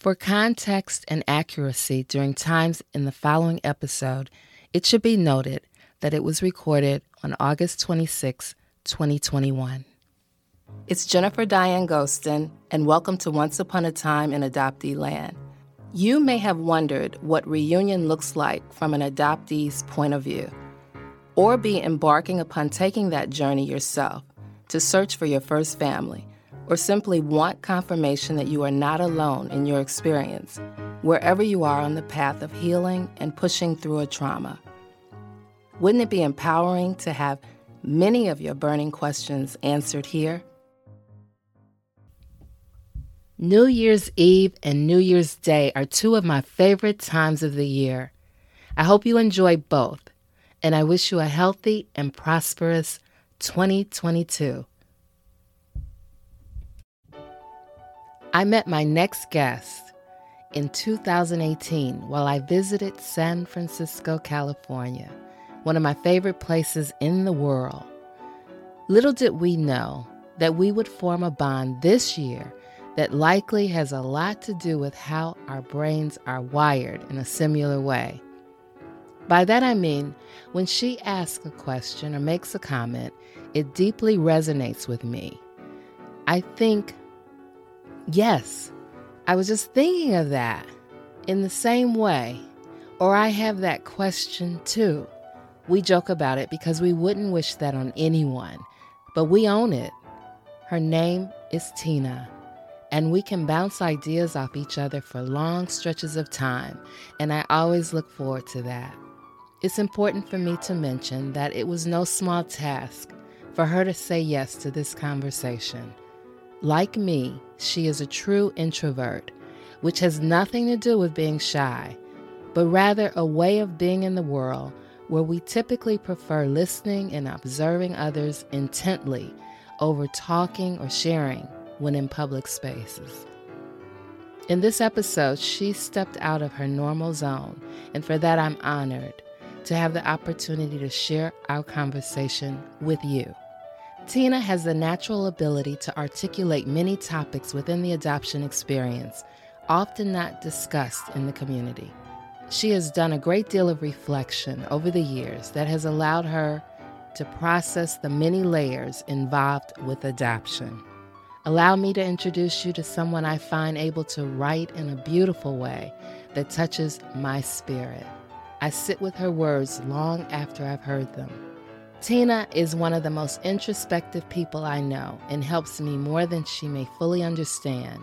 For context and accuracy during times in the following episode, it should be noted that it was recorded on August 26, 2021. It's Jennifer Diane Gostin, and welcome to Once Upon a Time in Adoptee Land. You may have wondered what reunion looks like from an adoptee's point of view, or be embarking upon taking that journey yourself to search for your first family or simply want confirmation that you are not alone in your experience, wherever you are on the path of healing and pushing through a trauma. Wouldn't it be empowering to have many of your burning questions answered here? New Year's Eve and New Year's Day are two of my favorite times of the year. I hope you enjoy both, and I wish you a healthy and prosperous 2022. I met my next guest in 2018 while I visited San Francisco, California, one of my favorite places in the world. Little did we know that we would form a bond this year that likely has a lot to do with how our brains are wired in a similar way. By that I mean, when she asks a question or makes a comment, it deeply resonates with me. I think Yes, I was just thinking of that in the same way. Or I have that question too. We joke about it because we wouldn't wish that on anyone, but we own it. Her name is Tina, and we can bounce ideas off each other for long stretches of time, and I always look forward to that. It's important for me to mention that it was no small task for her to say yes to this conversation. Like me, she is a true introvert, which has nothing to do with being shy, but rather a way of being in the world where we typically prefer listening and observing others intently over talking or sharing when in public spaces. In this episode, she stepped out of her normal zone, and for that, I'm honored to have the opportunity to share our conversation with you. Tina has the natural ability to articulate many topics within the adoption experience, often not discussed in the community. She has done a great deal of reflection over the years that has allowed her to process the many layers involved with adoption. Allow me to introduce you to someone I find able to write in a beautiful way that touches my spirit. I sit with her words long after I've heard them. Tina is one of the most introspective people I know and helps me more than she may fully understand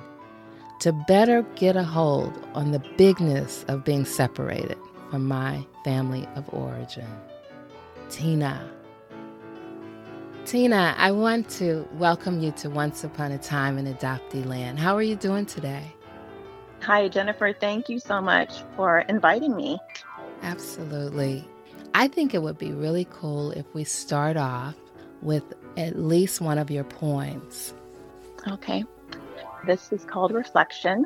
to better get a hold on the bigness of being separated from my family of origin. Tina. Tina, I want to welcome you to Once Upon a Time in Adoptee Land. How are you doing today? Hi, Jennifer. Thank you so much for inviting me. Absolutely. I think it would be really cool if we start off with at least one of your poems. Okay. This is called Reflection,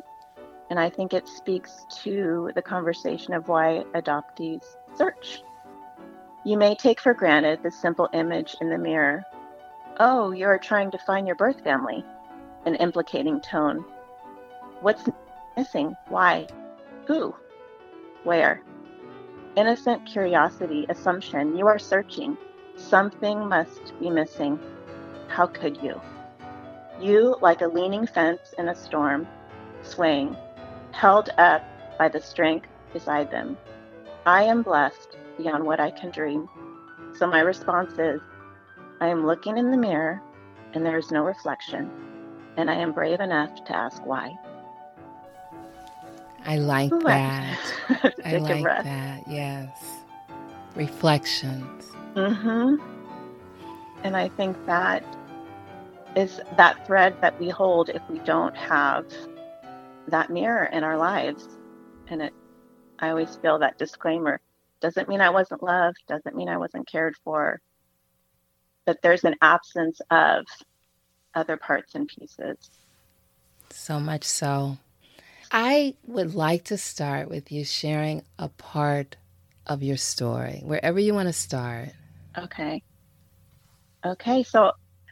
and I think it speaks to the conversation of why adoptees search. You may take for granted the simple image in the mirror. Oh, you're trying to find your birth family, an implicating tone. What's missing? Why? Who? Where? Innocent curiosity, assumption. You are searching. Something must be missing. How could you? You, like a leaning fence in a storm, swaying, held up by the strength beside them. I am blessed beyond what I can dream. So my response is I am looking in the mirror and there is no reflection, and I am brave enough to ask why. I like that. I like that. Yes. Reflections. Mhm. And I think that is that thread that we hold if we don't have that mirror in our lives. And it I always feel that disclaimer doesn't mean I wasn't loved, doesn't mean I wasn't cared for. But there's an absence of other parts and pieces. So much so. I would like to start with you sharing a part of your story, wherever you want to start. Okay. Okay, so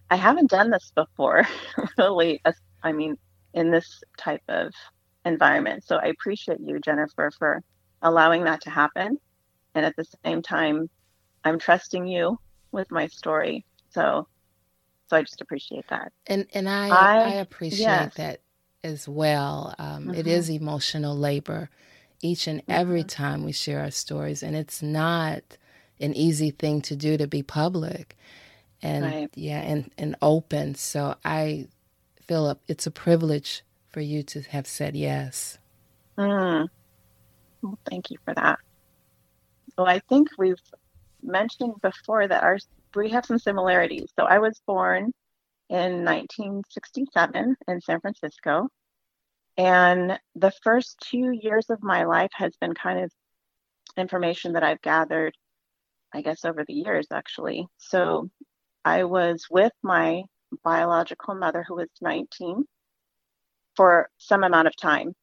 I haven't done this before, really. I mean, in this type of environment. So I appreciate you, Jennifer, for allowing that to happen. And at the same time, I'm trusting you with my story. So so I just appreciate that. And and I I, I appreciate yes. that as well. Um, mm-hmm. it is emotional labor each and every mm-hmm. time we share our stories, and it's not an easy thing to do to be public and right. yeah and and open. So I philip it's a privilege for you to have said yes. Mm. Well, thank you for that. Well, I think we've mentioned before that our we have some similarities. So I was born in 1967 in San Francisco. And the first two years of my life has been kind of information that I've gathered, I guess, over the years, actually. So I was with my biological mother, who was 19, for some amount of time.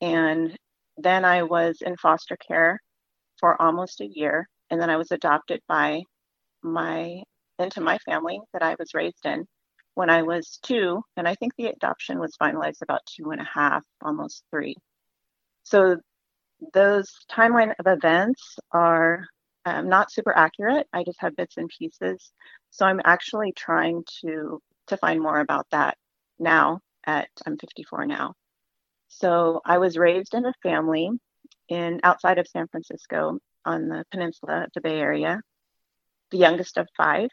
And then I was in foster care for almost a year. And then I was adopted by my into my family that I was raised in when I was two, and I think the adoption was finalized about two and a half, almost three. So those timeline of events are um, not super accurate. I just have bits and pieces. So I'm actually trying to to find more about that now. At I'm 54 now. So I was raised in a family in outside of San Francisco on the peninsula of the Bay Area the youngest of five.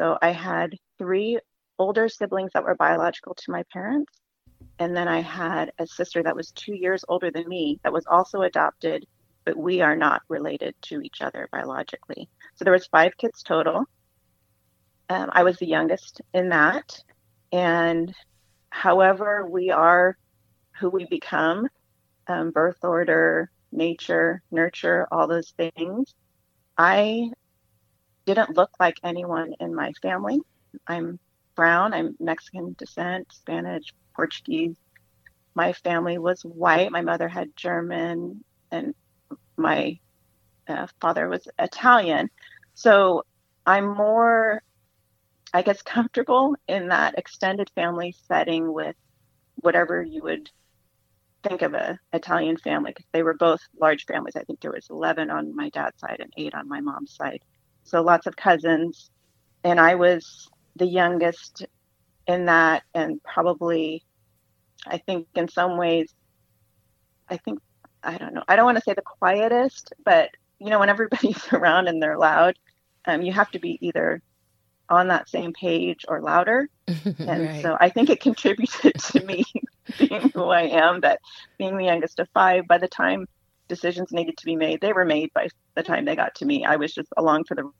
So I had three older siblings that were biological to my parents. And then I had a sister that was two years older than me that was also adopted, but we are not related to each other biologically. So there was five kids total. Um, I was the youngest in that. And however we are who we become, um, birth order, nature, nurture, all those things, I didn't look like anyone in my family. I'm brown, I'm Mexican descent, Spanish, Portuguese. My family was white. My mother had German, and my uh, father was Italian. So I'm more, I guess, comfortable in that extended family setting with whatever you would think of a Italian family because they were both large families. I think there was 11 on my dad's side and eight on my mom's side so lots of cousins. And I was the youngest in that, and probably, I think, in some ways, I think, I don't know, I don't want to say the quietest, but you know, when everybody's around and they're loud, um, you have to be either on that same page or louder. And right. so I think it contributed to me being who I am, that being the youngest of five, by the time decisions needed to be made, they were made by the time they got to me. I was just along for the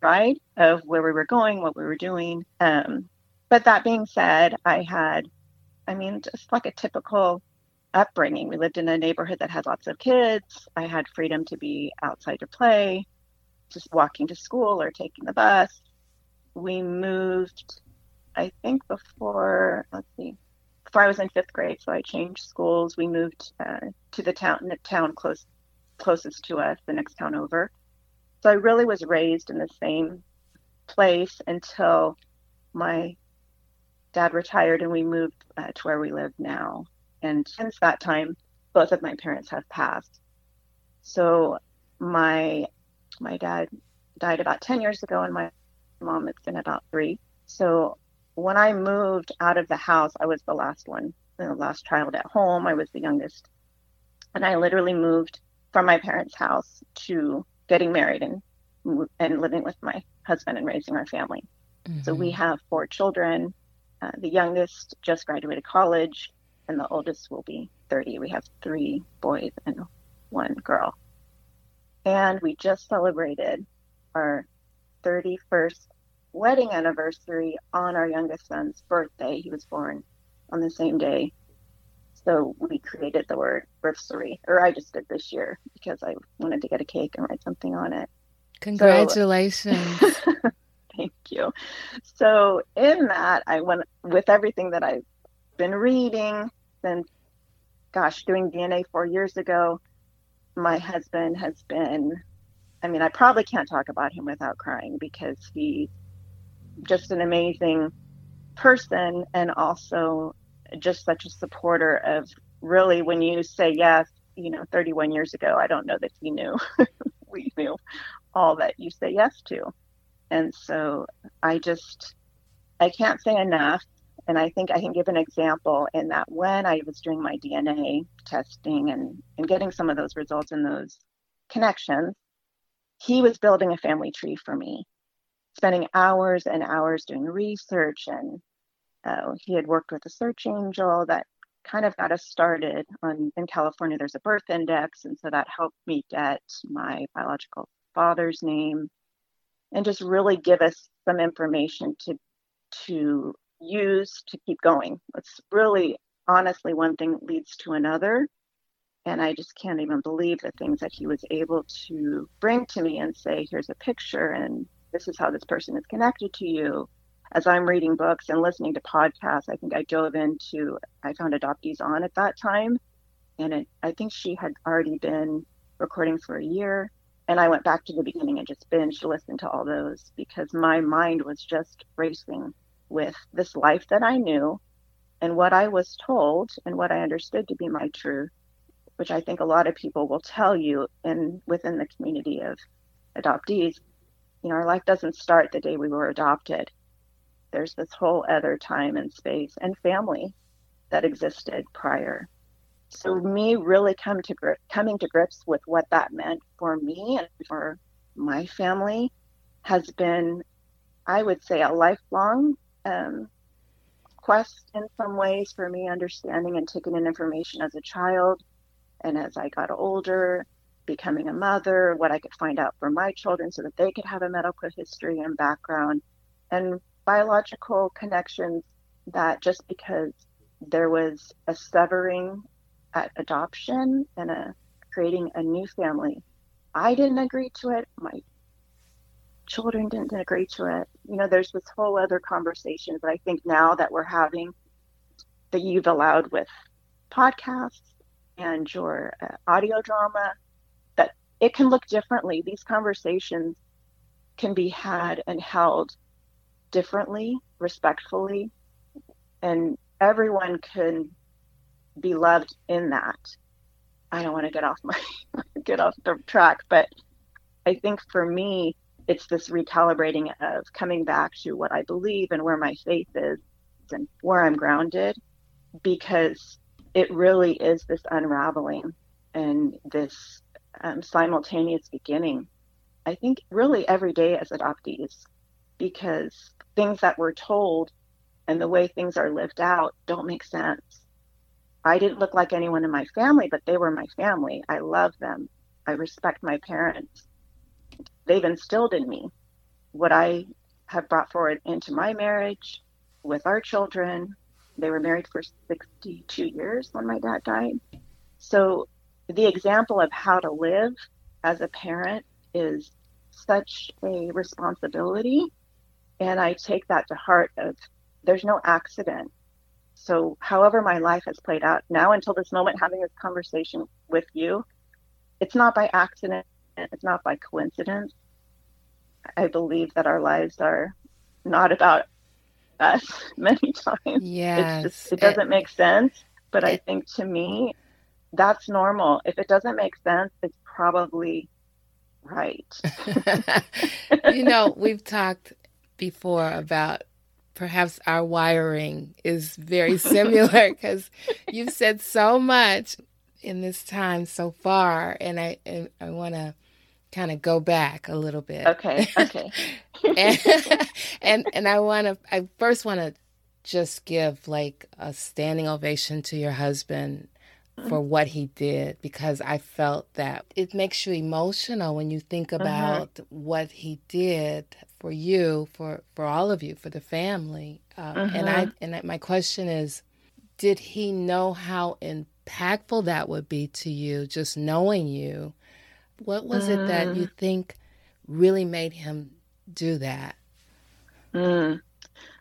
ride of where we were going, what we were doing. Um, but that being said, I had, I mean, just like a typical upbringing. We lived in a neighborhood that had lots of kids. I had freedom to be outside to play, just walking to school or taking the bus. We moved, I think, before, let's see, before I was in fifth grade. So I changed schools. We moved uh, to the town, the town close, closest to us, the next town over. So I really was raised in the same place until my dad retired and we moved uh, to where we live now. And since that time, both of my parents have passed. So my my dad died about 10 years ago and my mom it's been about 3. So when I moved out of the house, I was the last one, the last child at home. I was the youngest. And I literally moved from my parents' house to getting married and and living with my husband and raising our family. Mm-hmm. So we mm-hmm. have four children. Uh, the youngest just graduated college, and the oldest will be 30. We have three boys and one girl. And we just celebrated our 31st wedding anniversary on our youngest son's birthday. He was born on the same day. So we created the word birthstory, or I just did this year because I wanted to get a cake and write something on it. Congratulations. So, thank you. So in that, I went with everything that I've been reading, then gosh, doing DNA four years ago. My husband has been, I mean, I probably can't talk about him without crying because he's just an amazing person and also just such a supporter of really, when you say yes, you know, 31 years ago, I don't know that he knew. we knew all that you say yes to. And so I just, I can't say enough. And I think I can give an example in that when I was doing my DNA testing and, and getting some of those results and those connections, he was building a family tree for me, spending hours and hours doing research. And uh, he had worked with a search angel that kind of got us started on in California. There's a birth index, and so that helped me get my biological father's name and just really give us some information to to use to keep going. It's really honestly one thing leads to another. And I just can't even believe the things that he was able to bring to me and say, here's a picture, and this is how this person is connected to you. As I'm reading books and listening to podcasts, I think I dove into, I found Adoptees On at that time. And it, I think she had already been recording for a year. And I went back to the beginning and just binged listened to all those because my mind was just racing with this life that I knew and what I was told and what I understood to be my truth, which I think a lot of people will tell you in within the community of adoptees. You know, our life doesn't start the day we were adopted. There's this whole other time and space and family that existed prior. So me really come to grip, coming to grips with what that meant for me and for my family has been, I would say, a lifelong um, quest in some ways for me, understanding and taking in information as a child. And as I got older, becoming a mother, what I could find out for my children so that they could have a medical history and background, and biological connections that just because there was a severing at adoption and a, creating a new family. I didn't agree to it. My children didn't agree to it. You know, there's this whole other conversation that I think now that we're having that you've allowed with podcasts and your uh, audio drama that it can look differently. These conversations can be had and held differently, respectfully, and everyone can be loved in that. I don't want to get off my get off the track, but I think for me, it's this recalibrating of coming back to what I believe and where my faith is and where I'm grounded, because it really is this unraveling and this um, simultaneous beginning. I think really every day as adoptees, because things that we're told and the way things are lived out don't make sense. I didn't look like anyone in my family, but they were my family. I love them. I respect my parents. They've instilled in me what I have brought forward into my marriage with our children. They were married for 62 years when my dad died. So the example of how to live as a parent is such a responsibility. And I take that to heart of there's no accident so, however, my life has played out now until this moment, having this conversation with you, it's not by accident, it's not by coincidence. I believe that our lives are not about us many times. Yes. Just, it doesn't it, make sense. But it, I think to me, that's normal. If it doesn't make sense, it's probably right. you know, we've talked before about perhaps our wiring is very similar because you've said so much in this time so far, and I and I want to kind of go back a little bit. Okay. Okay. and, and and I want to. I first want to just give like a standing ovation to your husband for what he did because I felt that it makes you emotional when you think uh-huh. about uh-huh. what he did for you, for for all of you, for the family. Uh, uh-huh. And I and my question is, did he know how impactful that would be to you, just knowing you? What was it that you mm. think really made him do that? Mm.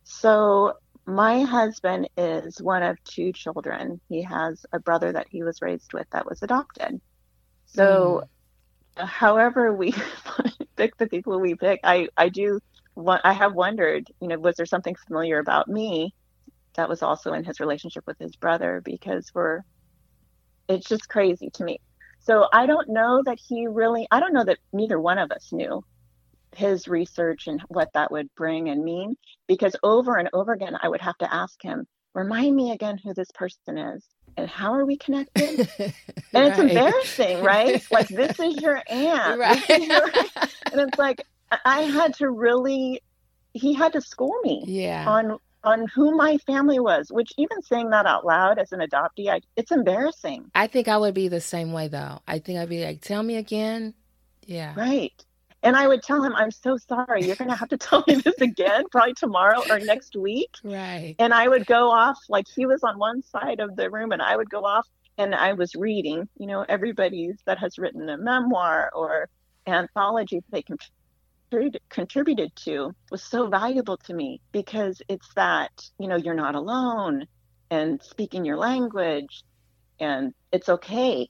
So my husband is one of two children. He has a brother that he was raised with that was adopted. So, mm. however we pick the people we pick, I I do want I have wondered, you know, was there something familiar about me that was also in his relationship with his brother because we're it's just crazy to me. So I don't know that he really, I don't know that neither one of us knew his research and what that would bring and mean because over and over again I would have to ask him, remind me again who this person is and how are we connected? and right. it's embarrassing, right? like this is your aunt. Right. Your... and it's like I had to really he had to school me yeah. on on who my family was, which even saying that out loud as an adoptee, I, it's embarrassing. I think I would be the same way though. I think I'd be like, tell me again. Yeah. Right. And I would tell him, I'm so sorry. You're going to have to tell me this again, probably tomorrow or next week. Right. And I would go off, like he was on one side of the room, and I would go off and I was reading, you know, everybody that has written a memoir or anthology that they contributed to was so valuable to me because it's that you know you're not alone and speaking your language and it's okay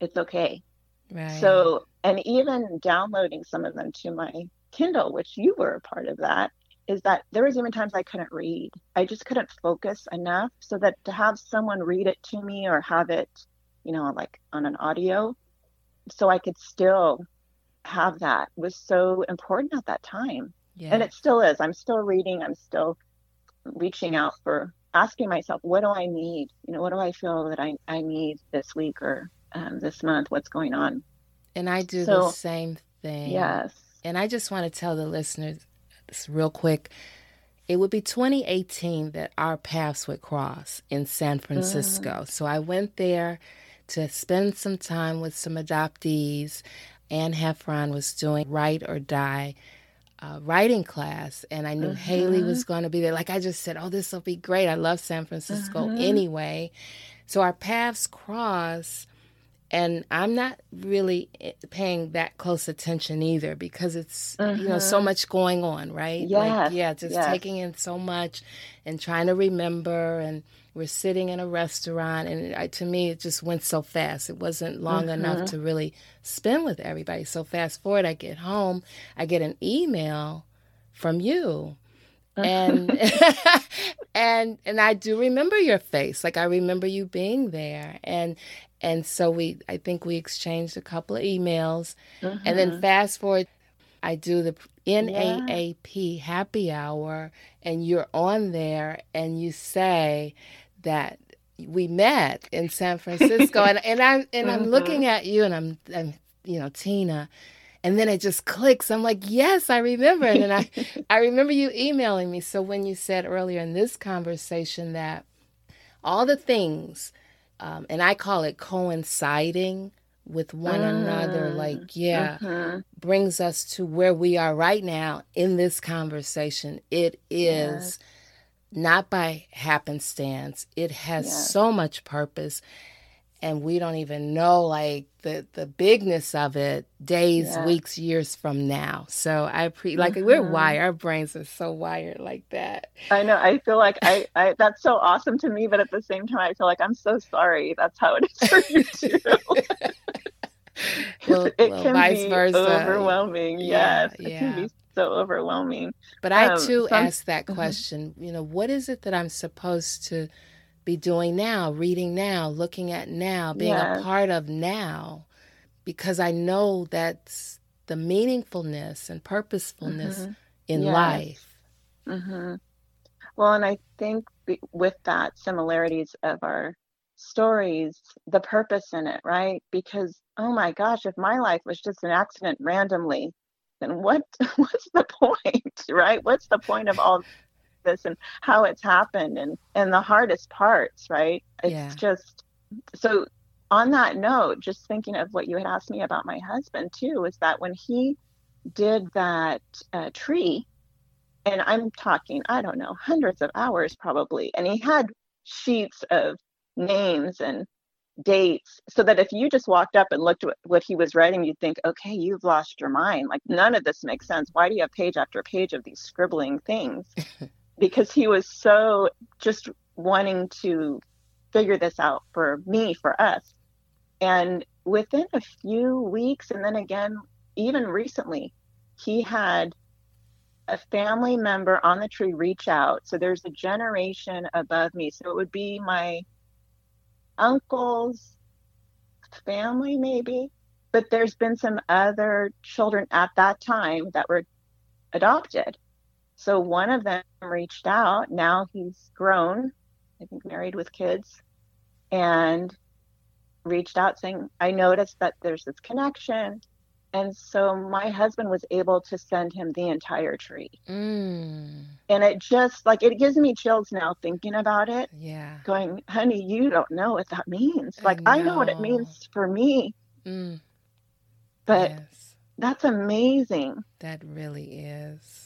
it's okay right. so and even downloading some of them to my kindle which you were a part of that is that there was even times i couldn't read i just couldn't focus enough so that to have someone read it to me or have it you know like on an audio so i could still have that was so important at that time. Yeah. And it still is. I'm still reading. I'm still reaching out for asking myself, what do I need? You know, what do I feel that I, I need this week or um, this month? What's going on? And I do so, the same thing. Yes. And I just want to tell the listeners this real quick. It would be 2018 that our paths would cross in San Francisco. Mm. So I went there to spend some time with some adoptees. Anne Heffron was doing Write or Die uh, writing class, and I knew uh-huh. Haley was going to be there. Like I just said, oh, this will be great. I love San Francisco uh-huh. anyway. So our paths cross, and I'm not really eh, paying that close attention either because it's uh-huh. you know so uh-huh. much going on, right? Yeah, like, yeah, just taking in so much and trying to remember and we're sitting in a restaurant and I, to me it just went so fast it wasn't long mm-hmm. enough to really spend with everybody so fast forward i get home i get an email from you and and and i do remember your face like i remember you being there and and so we i think we exchanged a couple of emails and then mm-hmm. fast forward i do the naap yeah. happy hour and you're on there and you say that we met in San Francisco, and and I'm and I'm looking mm-hmm. at you, and I'm, I'm you know Tina, and then it just clicks. I'm like, yes, I remember, and I I remember you emailing me. So when you said earlier in this conversation that all the things, um, and I call it coinciding with one mm. another, like yeah, mm-hmm. brings us to where we are right now in this conversation. It is. Yes not by happenstance. It has so much purpose and we don't even know like the the bigness of it days, yeah. weeks, years from now. So I pre like mm-hmm. we're wired, our brains are so wired like that. I know. I feel like I, I that's so awesome to me, but at the same time I feel like I'm so sorry. That's how it is for you too. well, it well, can be versa. overwhelming. Yeah, yes, yeah. it can be so overwhelming. But I um, too some, ask that mm-hmm. question, you know, what is it that I'm supposed to be doing now, reading now, looking at now, being yes. a part of now? Because I know that's the meaningfulness and purposefulness mm-hmm. in yes. life. Mm-hmm. Well, and I think with that, similarities of our stories, the purpose in it, right? Because, oh my gosh, if my life was just an accident randomly, then what what's the point right what's the point of all this and how it's happened and and the hardest parts right? It's yeah. just so on that note just thinking of what you had asked me about my husband too is that when he did that uh, tree and i'm talking i don't know hundreds of hours probably and he had sheets of names and dates so that if you just walked up and looked at what he was writing you'd think okay you've lost your mind. Like none of this makes sense. Why do you have page after page of these scribbling things because he was so just wanting to figure this out for me for us and within a few weeks and then again even recently he had a family member on the tree reach out so there's a generation above me so it would be my uncle's family, maybe. But there's been some other children at that time that were adopted. So one of them reached out. Now he's grown, I think married with kids, and reached out saying, I noticed that there's this connection. And so my husband was able to send him the entire tree. Mm. And it just like it gives me chills now thinking about it. Yeah. Going, honey, you don't know what that means. Like I know, what it means for me, Mm. but yes. that's amazing. That really is.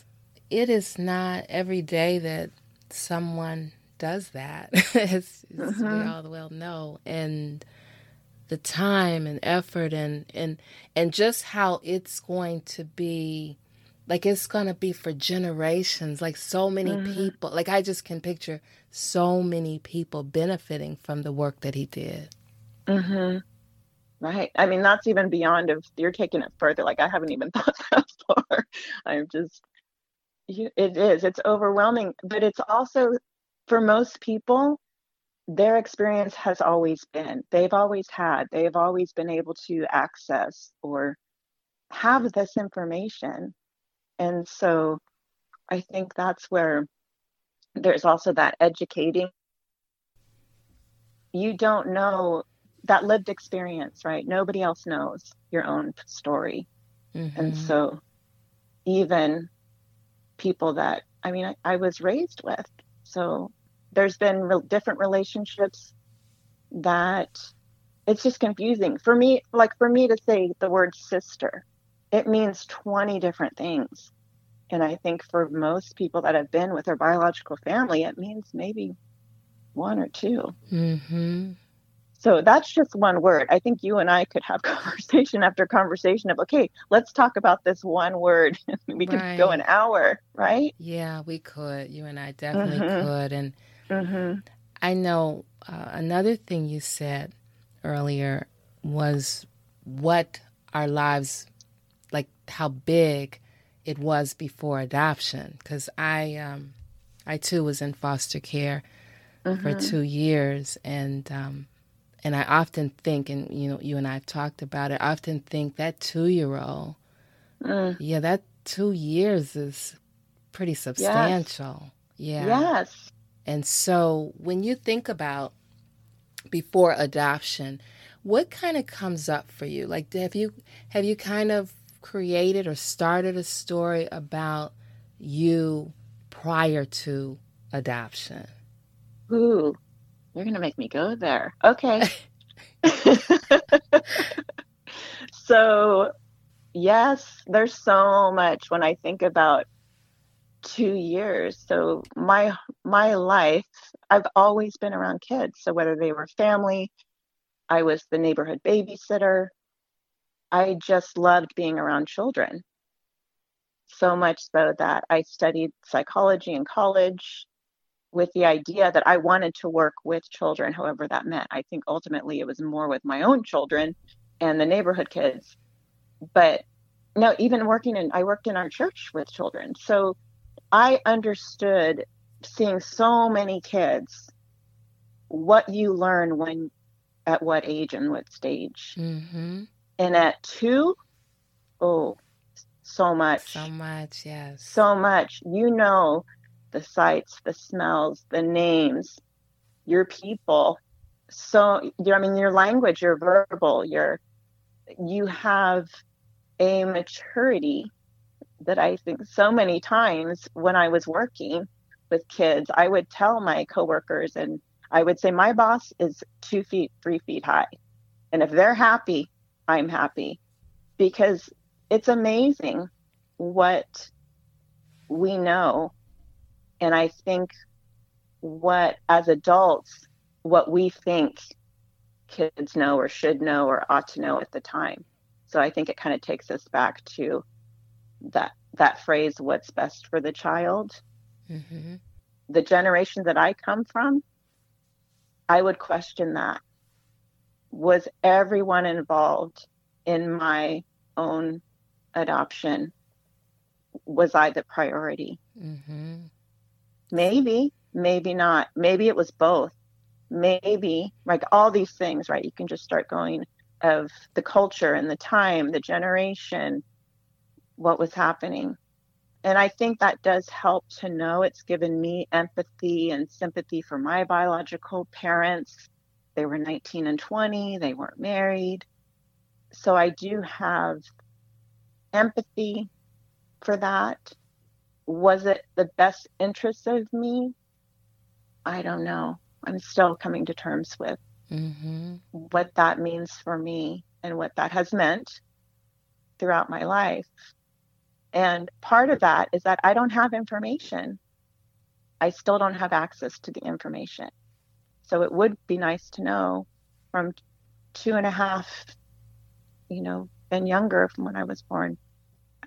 It is not every day that someone does that, as, as we all well know. And the time and effort and, and and just how it's going to be like it's going to be for generations like so many Mhm. people like i just can picture so many people benefiting from the work that he did hmm Right. I mean, that's even beyond if you're taking it further. Like I haven't even thought that far. I'm just, you, it is. It's overwhelming, but it's also for most people, their experience has always been. They've always had. They've always been able to access or have this information, and so I think that's where there's also that educating. You don't know that lived experience, right? Nobody else knows your own story. And Mhm. so, even people that, I mean, I, I was raised with, so there's been real different relationships that it's just confusing. For me, like for me to say the word sister, it means 20 different things. And I think for most people that have been with their biological family, it means maybe one or two. Mhm. So that's just one word. I think you and I could have conversation after conversation of, okay, let's talk about this one word. we could go an hour, right? yeah we could you and i definitely Mhm. could and Mm-hmm. I know uh, another thing you said earlier was what our lives, like how big it was before adoption. Because I, um, I too was in foster care for Mm-hmm. two years, and um, and I often think, and you know, you and I have talked about it. I often think that two year old, Mm. yeah, that two years is pretty substantial. Yeah. Yes. And so when you think about before adoption, what kind of comes up for you? Like have you have you kind of created or started a story about you prior to adoption? Ooh, you're going to make me go there. Okay. so, yes, there's so much when I think about two years. So my my life, I've always been around kids. So whether they were family, I was the neighborhood babysitter. I just loved being around children. So much so that I studied psychology in college with the idea that I wanted to work with children, however that meant. I think ultimately it was more with my own children and the neighborhood kids. But no, even working in, I worked in our church with children. So I understood seeing so many kids, what you learn when, at what age and what stage. Mm-hmm. And at two, oh, so much So much, yes. so much. You know the sights, the smells, the names, your people. So I mean your language, your verbal, your you have a maturity that I think so many times when I was working with kids, I would tell my coworkers and I would say my boss is two feet, three feet high. And if they're happy, I'm happy. Because it's amazing what we know and i think what as adults what we think kids know or should know or ought to know at the time so i think it kind of takes us back to that that phrase what's best for the child Mm-hmm. the generation that i come from i would question that was everyone involved in my own adoption was i the priority Mm-hmm. Maybe maybe not maybe it was both maybe like all these things right you can just start going of the culture and the time, the generation, what was happening. And I think that does help to know it's given me empathy and sympathy for my biological parents. They were 19 and 20, they weren't married. So I do have empathy for that. Was it the best interest of me? I don't know. I'm still coming to terms with mm-hmm. what that means for me and what that has meant throughout my life. And part of that is that I don't have information. I still don't have access to the information. So it would be nice to know from two and a half, you know, and younger from when I was born.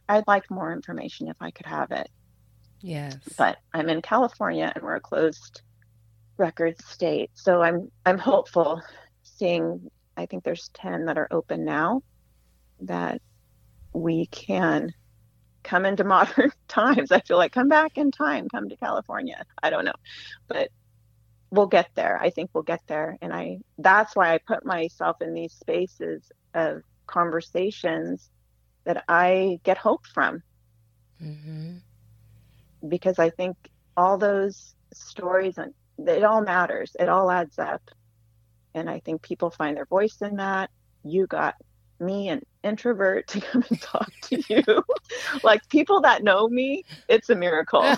I'd like more information if I could have it. Yes. But I'm in California and we're a closed record state. So I'm I'm hopeful seeing I think there's 10 that are open now that we can come into modern times. I feel like come back in time, come to California. I don't know. But we'll get there. I think we'll get there. And I that's why I put myself in these spaces of conversations that I get hope from. Mm-hmm. Because I think all those stories and it all matters. It all adds up. And I think people find their voice in that. You got me, an introvert, to come and talk to you. like people that know me, it's a miracle.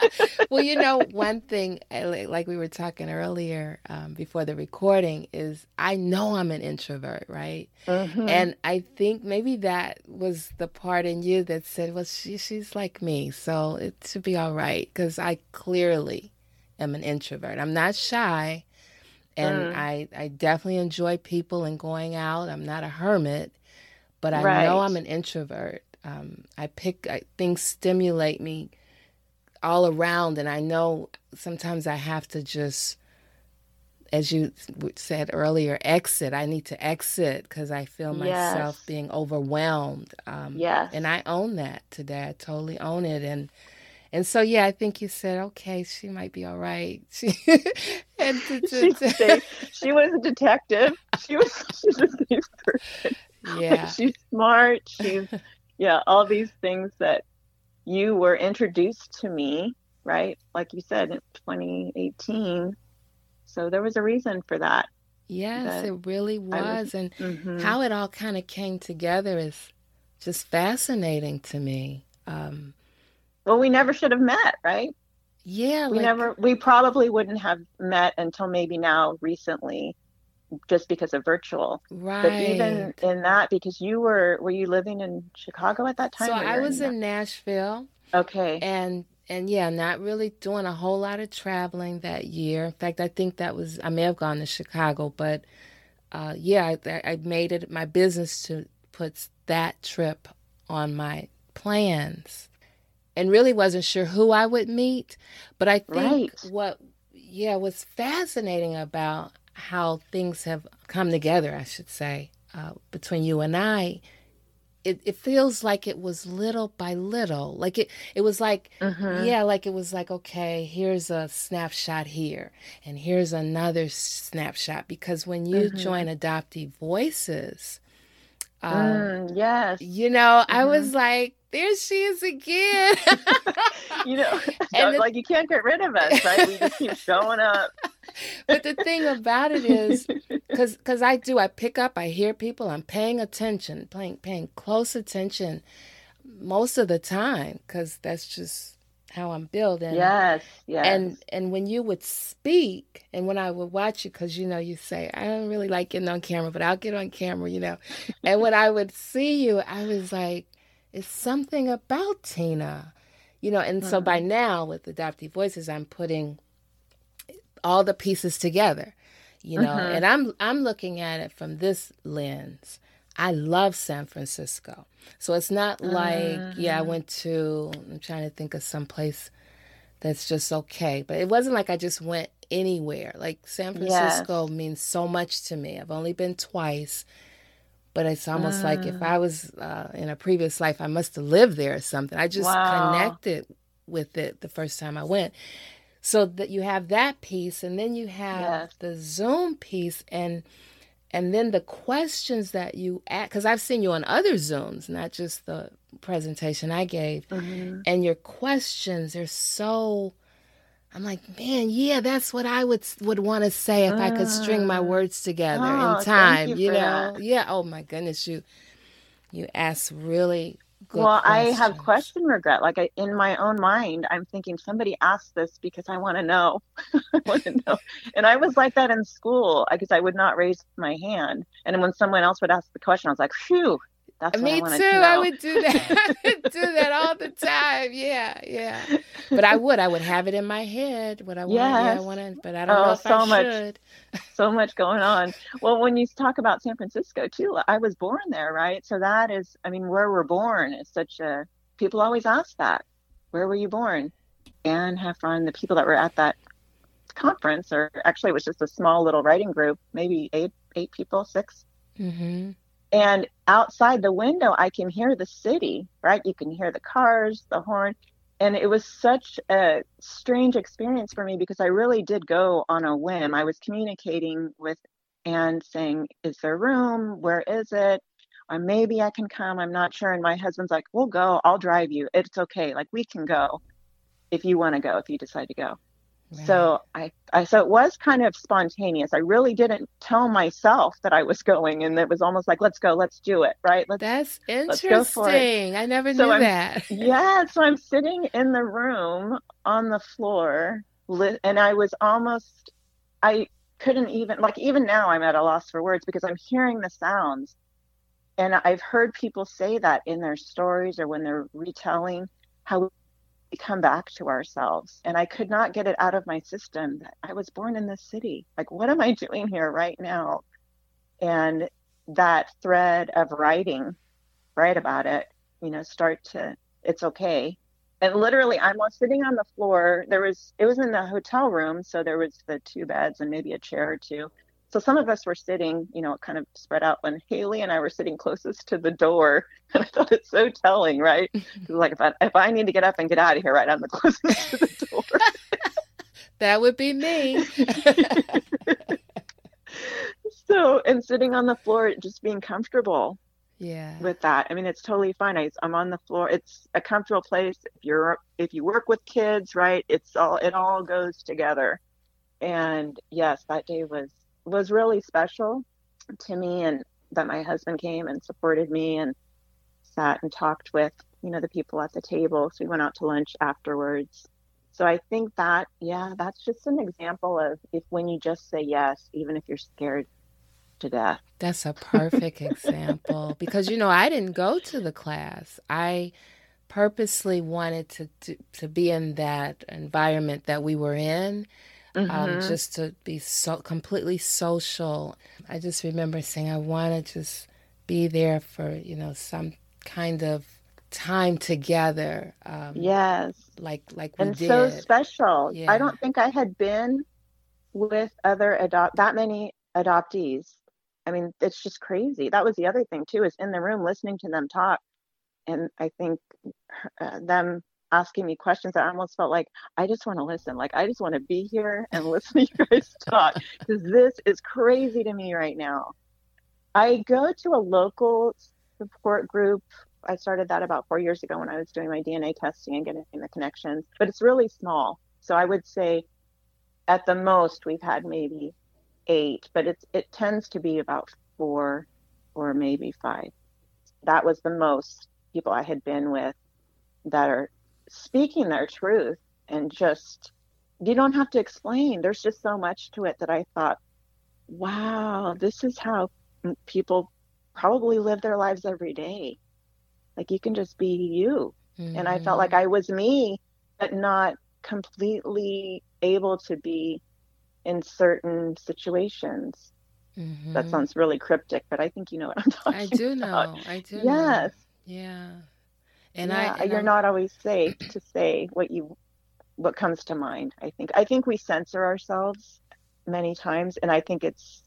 well, you know, one thing, eh, like we were talking earlier um, before the recording, is I know I'm an introvert, right? Mm-hmm. And I think maybe that was the part in you that said, well, she, she's like me, so it should be all right. Because I clearly am an introvert. I'm not shy and mm. I I definitely enjoy people and going out. I'm not a hermit, but I right. know I'm an introvert. Um, I pick I, things stimulate me all around, and I know sometimes I have to just, as you said earlier, exit. I need to exit because I feel myself yes. being overwhelmed. Um, yes, and I own that today. I totally own it, and and so, yeah, I think you said, okay, she might be all right. She, and to... she was a detective. She was she's a safe person. Yeah, like, she's smart. She's yeah, all these things that you were introduced to me, right? Like you said in 2018. So there was a reason for that. Yes, that it really was, was and mm-hmm. how it all kind of came together is just fascinating to me. Um, well, we never should have met, right? Yeah. We like... never, we probably wouldn't have met until maybe now recently just because of virtual. Right. But even in that, because you were, were you living in Chicago at that time? So I was in, in Nashville. Okay. And, and yeah, not really doing a whole lot of traveling that year. In fact, I think that was, I may have gone to Chicago, but uh, yeah, I, I made it my business to put that trip on my plans and really wasn't sure who I would meet. But I think right. what, yeah, was fascinating about how things have come together, I should say, uh, between you and I. It, it feels like it was little by little. Like it, it was like, mm-hmm. yeah, like it was like, okay, here's a snapshot here, and here's another snapshot. Because when you mm-hmm. join Adoptee Voices, um, mm, yes, you know, mm-hmm. I was like, there she is again. you know, and the, like you can't get rid of us, right? We just keep showing up. but the thing about it is, because because I do, I pick up, I hear people, I'm paying attention, paying paying close attention most of the time, because that's just how I'm building. Yes, yes. And and when you would speak, and when I would watch you, because you know you say I don't really like getting on camera, but I'll get on camera, you know. and when I would see you, I was like it's something about Tina, you know. And mm-hmm. so by mm-hmm. now, with Adoptee Voices, I'm putting all the pieces together, you know. Mm-hmm. And I'm I'm looking at it from this lens. I love San Francisco, so it's not like mm-hmm. yeah, I mm-hmm. went to. I'm trying to think of some place that's just okay, but it wasn't like I just went anywhere. Like San Francisco yes. means so much to me. I've only been twice but it's almost like if I was uh, in a previous life, I must have lived there or something. I just wow. connected with it the first time I went. So that you have that piece, and then you have yes. the Zoom piece, and and then the questions that you ask because i've seen you on other zooms not just the presentation i gave mm-hmm. and your questions are so i'm like man yeah that's what i would would want to say if uh, i could string my mm. words together oh, in time you, you know that. yeah oh my goodness you you ask really well, questions. I have question regret. Like I, in my own mind, I'm thinking somebody asked this because I want to know. I want to know. And I was like that in school because I would not raise my hand. And when someone else would ask the question, I was like, "Phew, that's Me I too. I would do that. I would do that all the time. Yeah, yeah. But I would. I would have it in my head what I want. Yes. Yeah, I want to. But I don't oh, know if so I much, should. so much going on. Well, when you talk about San Francisco too, I was born there, right? So that is, I mean, where we're born is such a. People always ask that. Where were you born? And have fun. The people that were at that conference, or actually, it was just a small little writing group, maybe eight, eight people, 6 mm-hmm and outside the window, I can hear the city, right? You can hear the cars, the horn. And it was such a strange experience for me because I really did go on a whim. I was communicating with Anne saying, Is there room? Where is it? Or maybe I can come. I'm not sure. And my husband's like, We'll go. I'll drive you. It's okay. Like, we can go if you want to go, if you decide to go. So I, I, so it was kind of spontaneous. I really didn't tell myself that I was going, and it was almost like, let's go, let's do it, right? Let's, That's interesting. Let's go for it. I never so knew I'm, that. yeah, so I'm sitting in the room on the floor, and I was almost, I couldn't even like even now I'm at a loss for words because I'm hearing the sounds, and I've heard people say that in their stories or when they're retelling how come back to ourselves. And I could not get it out of my system that I was born in this city. Like, what am I doing here right now? And that thread of writing, write about it, you know, start to, it's okay. And literally, I'm sitting on the floor. There was, it was in the hotel room. So there was the two beds and maybe a chair or two. So some of us were sitting, you know, kind of spread out, When Haley and I were sitting closest to the door. And I thought it's so telling, right? like if I, if I need to get up and get out of here, right, I'm the closest to the door. that would be me. so, and sitting on the floor, just being comfortable. Yeah. With that, I mean, it's totally fine. I, I'm on the floor. It's a comfortable place. If you're if you work with kids, right? It's all it all goes together. And yes, that day was was really special to me and that my husband came and supported me and sat and talked with you know the people at the table. So we went out to lunch afterwards. So i think that yeah that's just an example of if when you just say yes even if you're scared to death. That's a perfect example because you know i didn't go to the class. I purposely wanted to, to to be in that environment that we were in mm-hmm. um, just to be so completely social. I just remember saying I want to just be there for you know some kind of time together. Um, yes, like like we and did. so special. Yeah. I don't think I had been with other adopt that many adoptees. I mean, it's just crazy. That was the other thing too, is in the room listening to them talk, and I think uh, them asking me questions I almost felt like I just want to listen. Like I just want to be here and listen to you guys talk because this is crazy to me right now. I go to a local support group. I started that about four years ago when I was doing my DNA testing and getting the connections, but it's really small. So I would say at the most we've had maybe eight, but it's it tends to be about four or maybe five. That was the most people I had been with that are speaking their truth and just you don't have to explain there's just so much to it that i thought wow this is how people probably live their lives every day like you can just be you mm-hmm. and i felt like mm-hmm. i was me but not completely able to be in certain situations mm-hmm. that sounds really cryptic but i think you know what i'm talking about i do know i do yes know. yeah and yeah, I and you're I'm... not always safe to say what you what comes to mind. I think I think we censor ourselves many times, and I think it's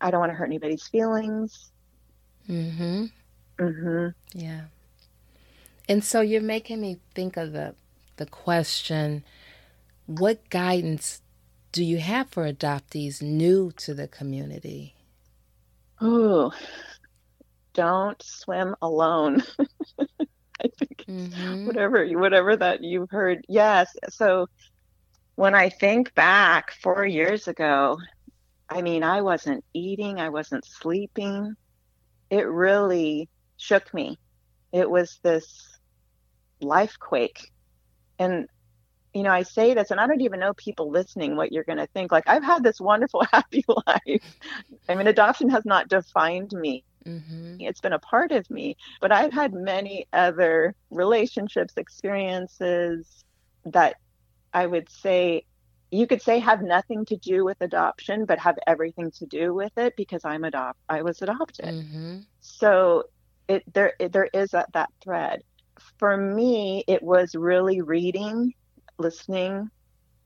I don't want to hurt anybody's feelings. Mm-hmm. Mm-hmm. Yeah. And so you're making me think of the the question: What guidance do you have for adoptees new to the community? Oh, don't swim alone. I think mm-hmm. whatever whatever that you've heard. Yes. So when I think back four years ago, I mean, I wasn't eating, I wasn't sleeping. It really shook me. It was this life quake. And you know, I say this, and I don't even know people listening what you're going to think. Like, I've had this wonderful, happy life. I mean, adoption has not defined me. Mm-hmm. It's been a part of me, but I've had many other relationships, experiences that I would say you could say have nothing to do with adoption, but have everything to do with it because I'm adopt. I was adopted. Mm-hmm. So it there it, there is a, that thread. For me, it was really reading listening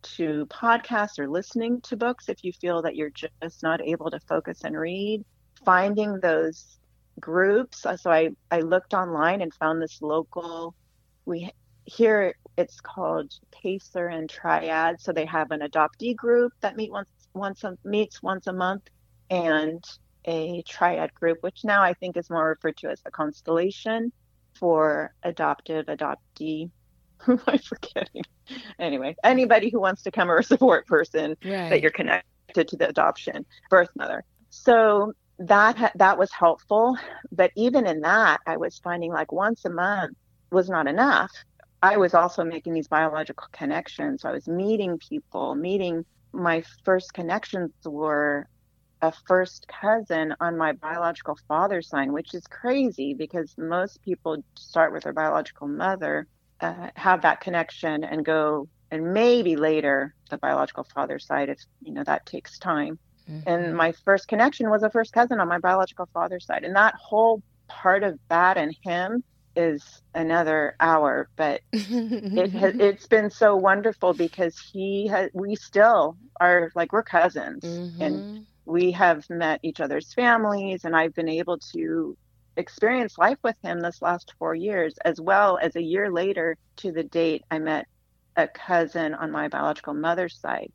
to podcasts or listening to books if you feel that you're just not able to focus and read finding those groups uh, so i i looked online and found this local we here it's called pacer and triad so they have an adoptee group that meet once once a, meets once a month and a triad group which now i think is more referred to as a constellation for adoptive adoptee who am I forgetting? Anyway, anybody who wants to come or a support person right. that you're connected to the adoption birth mother. So that that was helpful, but even in that, I was finding like once a month was not enough. I was also making these biological connections. I was meeting people, meeting my first connections were a first cousin on my biological father's side, which is crazy because most people start with their biological mother uh, have that connection and go and maybe later the biological father side if you know that takes time mm-hmm. and my first connection was a first cousin on my biological father's side and that whole part of that and him is another hour but it has it's been so wonderful because he has we still are like we're cousins mm-hmm. and we have met each other's families and i've been able to experience life with him this last four years, as well as a year later to the date I met a cousin on my biological mother's side.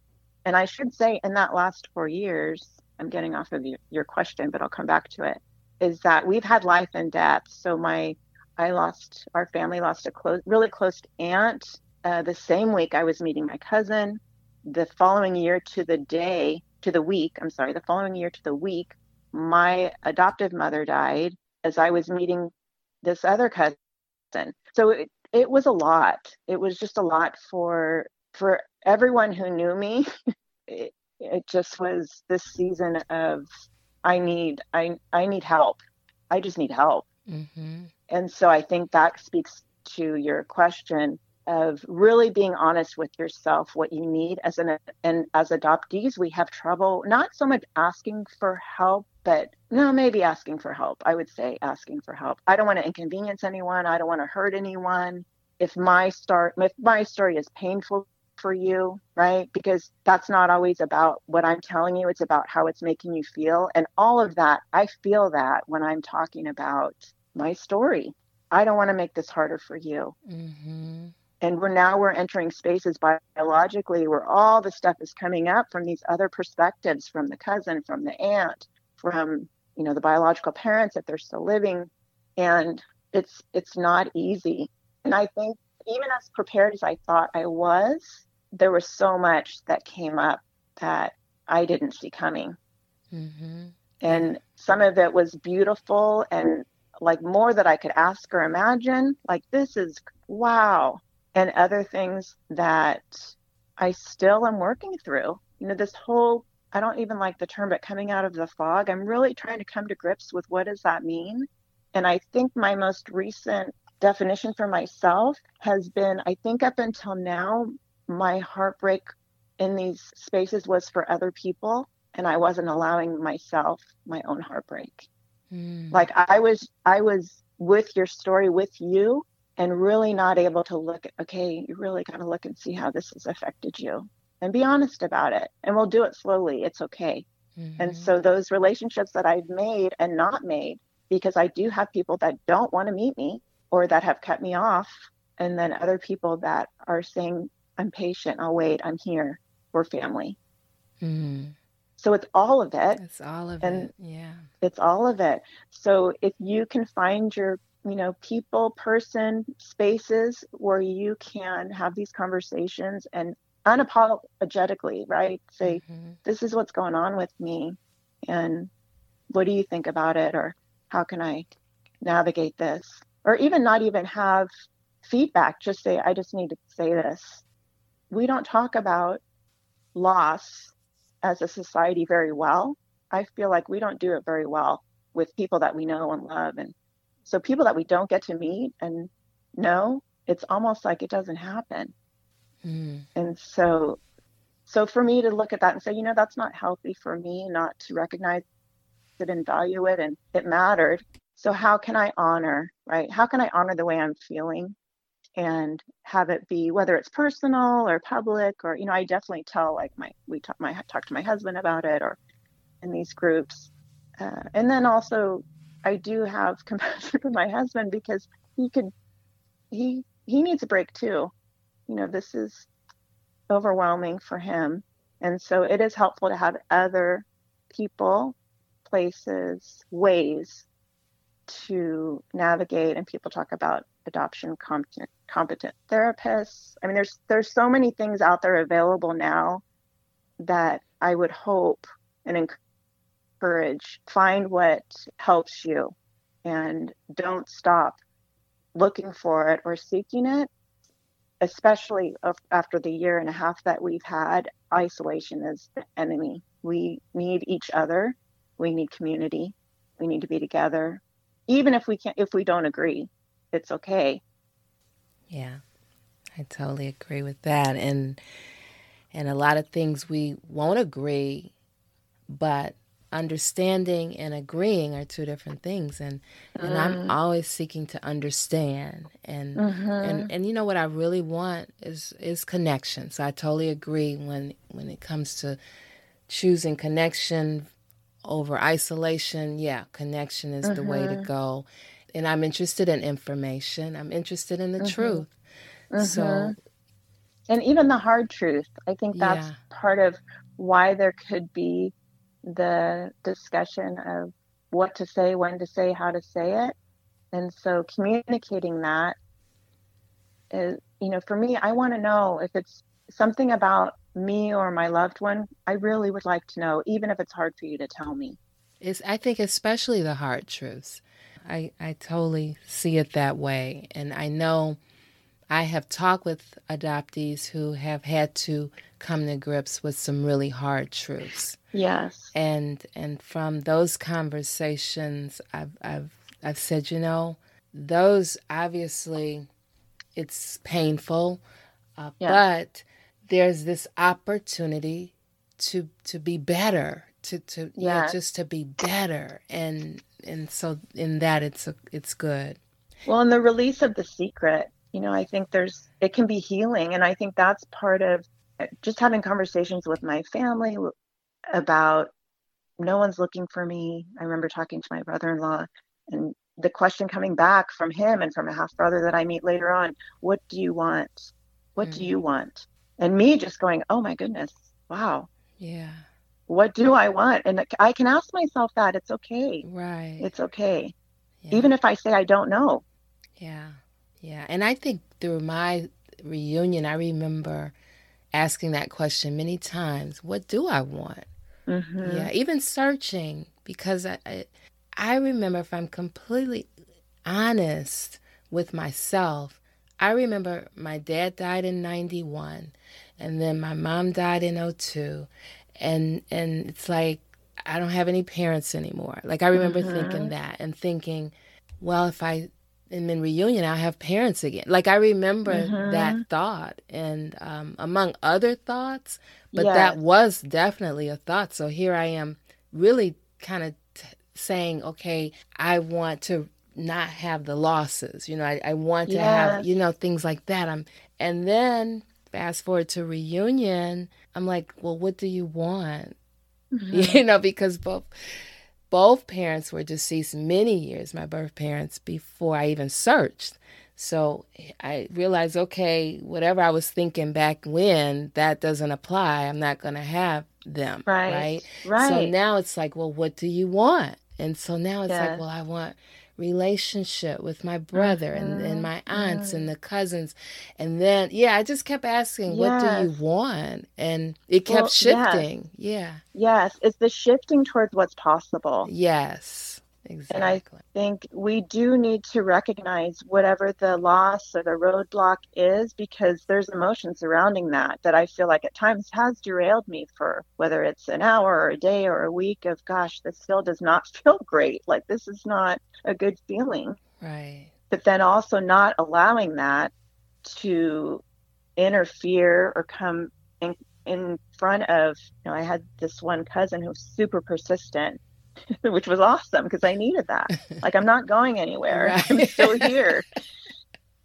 And I should say, in that last four years, I'm getting off of your, your question, but I'll come back to it, is that we've had life and death. So my, I lost, our family lost a close, really close aunt uh, the same week I was meeting my cousin. The following year to the day, to the week, I'm sorry, the following year to the week, my adoptive mother died as I was meeting this other cousin. So it, it was a lot. It was just a lot for for everyone who knew me. It, it just was this season of I need I I need help. I just need help. Mm-hmm. And so I think that speaks to your question of really being honest with yourself what you need as an and as adoptees we have trouble not so much asking for help but no maybe asking for help i would say asking for help i don't want to inconvenience anyone i don't want to hurt anyone if my start if my story is painful for you right? Because that's not always about what i'm telling you it's about how it's making you feel. And all of that i feel that when i'm talking about my story. I don't want to make this harder for you. Mm-hmm. And we're now we're entering spaces biologically where all the stuff is coming up from these other perspectives from the cousin from the aunt from you know the biological parents if they're still living. And it's it's not easy. And i think even as prepared as i thought i was there was so much that came up that i didn't see coming mm-hmm. and some of it was beautiful and like more that i could ask or imagine like this is wow and other things that I still am working through. You know, this whole I don't even like the term, but coming out of the fog, I'm really trying to come to grips with what does that mean? And I think my most recent definition for myself has been I think up until now, my heartbreak in these spaces was for other people and I wasn't allowing myself my own heartbreak. Mm. Like I was I was with your story with you and really not able to look at, okay, you really got to look and see how this has affected you and be honest about it. And we'll do it slowly. It's okay. Mm-hmm. And so those relationships that I've made and not made, because I do have people that don't want to meet me or that have cut me off. And then other people that are saying, I'm patient, I'll wait, I'm here, we're family. Mm. So it's all of it. It's all of And it. Yeah. It's all of it. So if you can find your, you know, people, person, spaces where you can have these conversations and unapologetically, right? Say, Mhm. this is what's going on with me and what do you think about it or how can i navigate this or even not even have feedback just say i just need to say this we don't talk about loss as a society very well. I feel like we don't do it very well with people that we know and love. And so people that we don't get to meet and know it's almost like it doesn't happen. Mm. and so so for me to look at that and say you know that's not healthy for me not to recognize it and value it and it mattered. So how can i honor right? How can i honor the way i'm feeling and have it be whether it's personal or public or you know i definitely tell like my we talk my talk to my husband about it or in these groups. Uh, and then also i do have compassion for my husband because he could he he needs a break too. You know this is overwhelming for him. And so it is helpful to have other people places ways to navigate and people talk about adoption competent competent therapists. I mean there's there's so many things out there available now that i would hope and encourage find what helps you and don't stop looking for it or seeking it especially after the year and a half that we've had. Isolation is the enemy. We need each other. We need community. We need to be together even if we can't if we don't agree it's okay Yeah, I totally agree with that. And and a lot of things we won't agree, but understanding and agreeing are two different things. And and I'm always seeking to understand. And Mm-hmm. and and you know what I really want is is connection. So I totally agree when when it comes to choosing connection over isolation. Yeah, connection is the way to mm-hmm. go. And I'm interested in information. I'm interested in the mm-hmm. truth. So mm-hmm. and even the hard truth i think that's Yeah. part of why there could be the discussion of what to say when to say how to say it and so communicating that is you know for me i want to know if it's something about me or my loved one i really would like to know even if it's hard for you to tell me it's I think especially the hard truths. I I totally see it that way. And I know I have talked with adoptees who have had to come to grips with some really hard truths. yes and and from those conversations i've i've i've said you know those obviously it's painful uh, Yeah. but there's this opportunity to to be better to to yeah Yes. just to be better and and so in that it's a, it's good Well, in the release of the secret, you know, I think there's, it can be healing. And I think that's part of just having conversations with my family about no one's looking for me. I remember talking to my brother in law and the question coming back from him and from a half brother that I meet later on what do you want? What do Mhm. you want? And me just going, oh my goodness, wow, yeah what do I want? And I can ask myself that. It's okay. right It's okay. yeah. Even if I say I don't know. Yeah, yeah. And I think through my reunion, I remember asking that question many times what do I want? hmm Yeah, even searching because I, I, I remember if I'm completely honest with myself, I remember my dad died in 91 and then my mom died in 02 and and it's like I don't have any parents anymore. Like I remember thinking that and thinking, well, if I am in reunion, I'll have parents again. Like I remember that thought and um, among other thoughts, but that was definitely a thought. So here I am really kind of t- saying, okay, I want to not have the losses. You know, I, I want to have, you know, things like that. I'm, and then fast forward to reunion, I'm like, well, what do you want? Mm-hmm. You know, because both both parents were deceased many years, my birth parents, before I even searched. So I realized, okay, whatever I was thinking back when, that doesn't apply. I'm not going to have them. Right. Right. Right. So now it's like, well, what do you want? And so now it's Yes. like, well, I want relationship with my brother and, and my aunts mhm. and the cousins. And then, yeah, I just kept asking, what do you want? And it kept Well, yes. shifting. Yeah. yes, it's the shifting towards what's possible. Yes. And I think we do need to recognize whatever the loss or the roadblock is because there's emotion surrounding that that I feel like at times has derailed me for whether it's an hour or a day or a week of gosh, this still does not feel great. Like this is not a good feeling. Right. But then also not allowing that to interfere or come in in front of you know, I had this one cousin who was super persistent which was awesome because I needed that. Like I'm not going anywhere. I'm still here.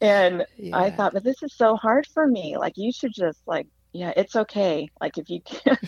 And I thought, but this is so hard for me. Like you should just like, yeah, it's okay. Like if you can't,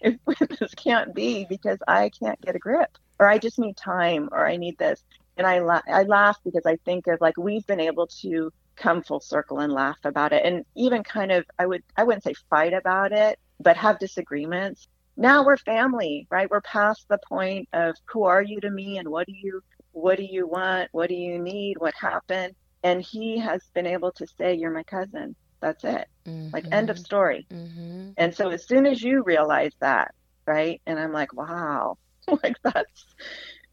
if this can't be because I can't get a grip, or I just need time, or I need this. And I la- I laugh because I think of like we've been able to come full circle and laugh about it, and even kind of I would I wouldn't say fight about it, but have disagreements. Now we're family, right? We're past the point of who are you to me and what do you what do you want? What do you need? What happened? And he has been able to say, You're my cousin. That's it. Like, end of story. Mm-hmm. And so, as soon as you realize that, right? And I'm like, Wow, like that's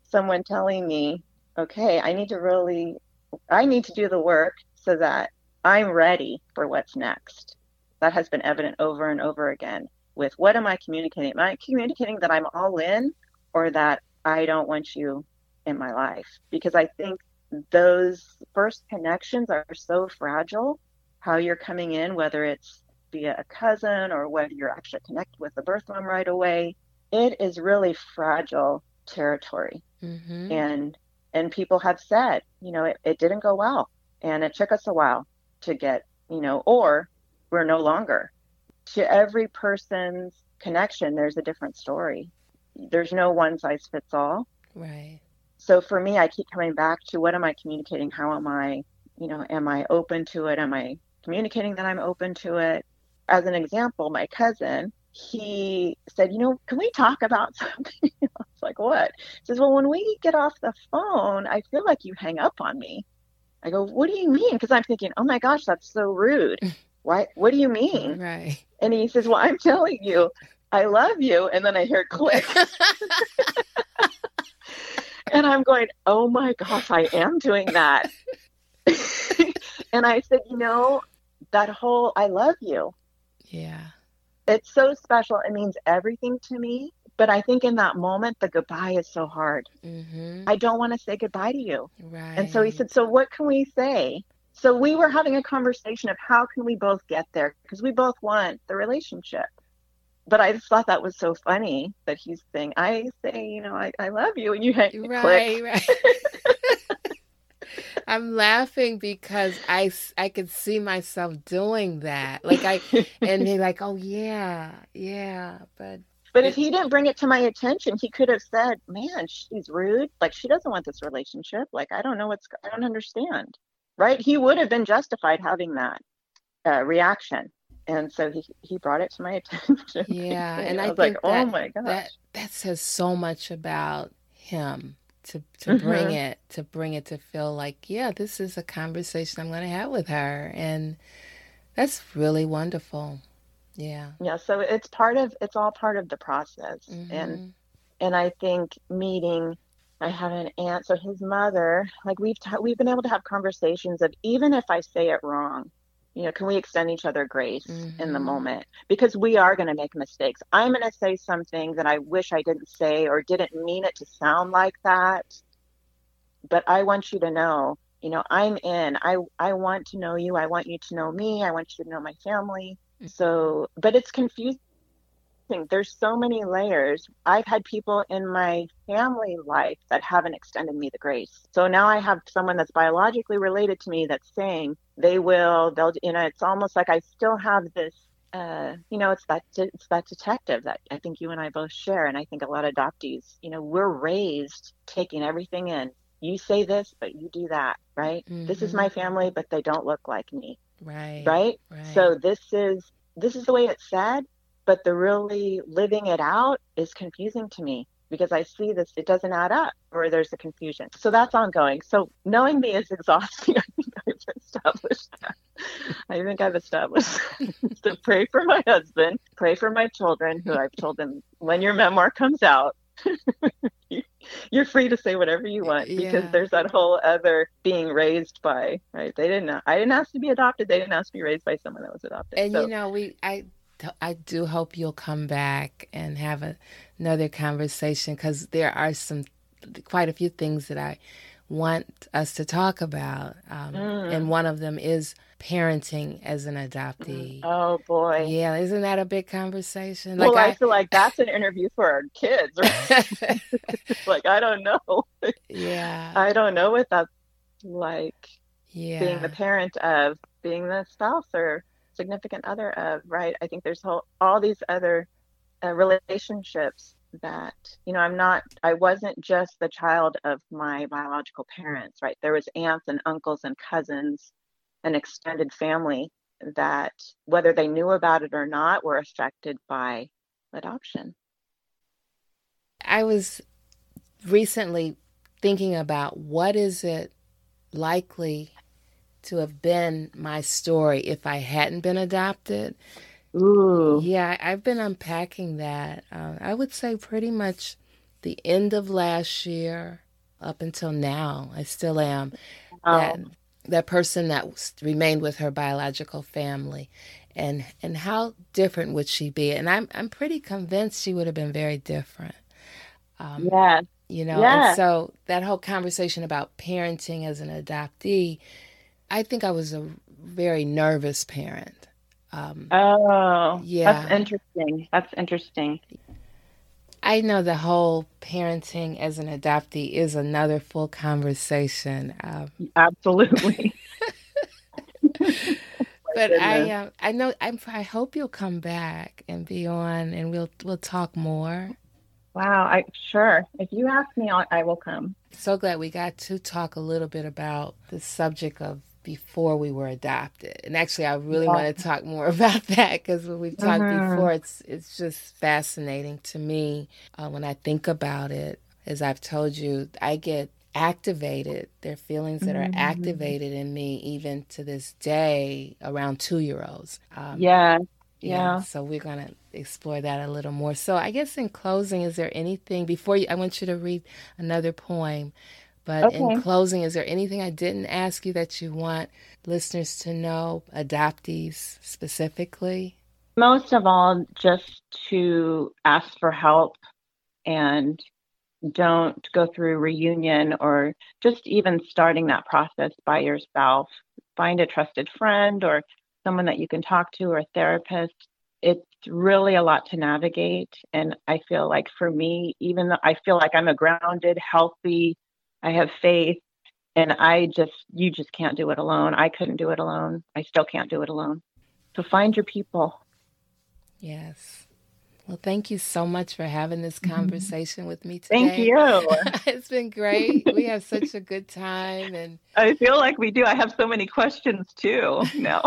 someone telling me, Okay, I need to really, I need to do the work so that I'm ready for what's next. That has been evident over and over again with what am I communicating? Am I communicating that I'm all in or that I don't want you in my life? Because I think those first connections are so fragile. How you're coming in, whether it's via a cousin or whether you're actually connected with the birth mom right away, it is really fragile territory. Mm-hmm. And and people have said, you know, it, it didn't go well. And it took us a while to get, you know, or we're no longer. To every person's connection, there's a different story. There's no one size fits all. Right. So for me, I keep coming back to what am I communicating? How am I, you know, am I open to it? Am I communicating that I'm open to it? As an example, my cousin, he said, you know, can we talk about something? I was like, what? He says, well, when we get off the phone, I feel like you hang up on me. I go, what do you mean? Because I'm thinking, oh my gosh, that's so rude. Why? What do you mean? Right. And he says, well, I'm telling you, I love you. And then I hear click. And I'm going, oh my gosh, I am doing that. and I said, you know, that whole I love you, yeah. it's so special. It means everything to me. But I think in that moment, the goodbye is so hard. Mm-hmm. I don't want to say goodbye to you. Right. And so he said, so what can we say? So we were having a conversation of how can we both get there because we both want the relationship. But I just thought that was so funny that he's saying, I say, you know, I, I love you. And you hit click. Right, right. I'm laughing because I I could see myself doing that. Like I and they're like, "Oh yeah, yeah," but But if he didn't bring it to my attention, he could have said, "Man, she's rude. Like she doesn't want this relationship. Like I don't know what's I don't understand." Right? He would have been justified having that uh, reaction. And so he he brought it to my attention. yeah, And and I I, was like, "Oh my God. that that says so much about him to to bring Mhm. it to bring it to feel like, yeah, this is a conversation I'm going to have with her and that's really wonderful. Yeah. yeah, so it's part of it's all part of the process. And Mhm. and I think meeting I have an aunt so his mother like we've ta- we've been able to have conversations of even if I say it wrong you know can we extend each other grace in the Mhm. moment? Because we are going to make mistakes. I'm going to say something that I wish I didn't say or didn't mean it to sound like that. But I want you to know you know I'm in. I I want to know you. I want you to know me. I want you to know my family. So but it's confusing there's so many layers. I've had people in my family life that haven't extended me the grace. So now I have someone that's biologically related to me that's saying they will, they'll, you know, it's almost like I still have this, uh, you know, it's that, it's that detective that I think you and I both share. And I think a lot of adoptees, you know, we're raised taking everything in. You say this, but you do that, right? This is Mhm. my family, but they don't look like me, Right. right? Right. So this is, this is the way it's said, but the really living it out is confusing to me because I see this, it doesn't add up or there's a confusion. So that's ongoing. So knowing me is exhausting. I think I've established that. I think I've established to pray for my husband, pray for my children, who I've told them when your memoir comes out, you're free to say whatever you want because yeah. there's that whole other being raised by right they didn't i didn't ask to be adopted they didn't ask to be raised by someone that was adopted and so. you know we i I do hope you'll come back and have a, another conversation because there are some quite a few things that I want us to talk about, um, mm. and one of them is parenting as an adoptee. Oh boy, yeah, isn't that a big conversation? Like well, I, I feel like that's an interview for our kids. Right? like I don't know. Yeah, I don't know what that's like. Yeah, being the parent of being the spouse or significant other of, right? I think there's whole, all these other uh, relationships that, you know, I'm not, I wasn't just the child of my biological parents, right? There was aunts and uncles and cousins, an extended family that, whether they knew about it or not, were affected by adoption. I was recently thinking about what is it likely to have been my story if I hadn't been adopted. Ooh. Yeah, I've been unpacking that. Uh, I would say pretty much the end of last year up until now. I still am oh. that that person that remained with her biological family, and and how different would she be? And I'm I'm pretty convinced she would have been very different. Um, yeah. You know, yeah. and so that whole conversation about parenting as an adoptee I think I was a very nervous parent. Um, oh, yeah. That's interesting. That's interesting. I know the whole parenting as an adoptee is another full conversation. Um, Absolutely. but I, uh, I know I'm, I hope you'll come back and be on, and we'll we'll talk more. Wow, I sure. If you ask me, I will come. So glad we got to talk a little bit about the subject of before we were adopted. And actually, I really yeah. want to talk more about that because when we've talked mm-hmm. before, it's it's just fascinating to me uh, when I think about it. As I've told you, I get activated. There are feelings that mm-hmm. are activated in me even to this day around two year olds. Um, yeah. Yeah. yeah. So we're going to explore that a little more. So I guess in closing, is there anything before you, I want you to read another poem. But okay. in closing, is there anything I didn't ask you that you want listeners to know, adoptees specifically? Most of all, just to ask for help and don't go through reunion or just even starting that process by yourself. Find a trusted friend or someone that you can talk to or a therapist. It's really a lot to navigate. And I feel like for me, even though I feel like I'm a grounded, healthy, I have faith and I just you just can't do it alone. I couldn't do it alone. I still can't do it alone. So find your people. Yes. Well, thank you so much for having this mm-hmm. conversation with me today. Thank you. it's been great. we have such a good time and I feel like we do. I have so many questions too. No.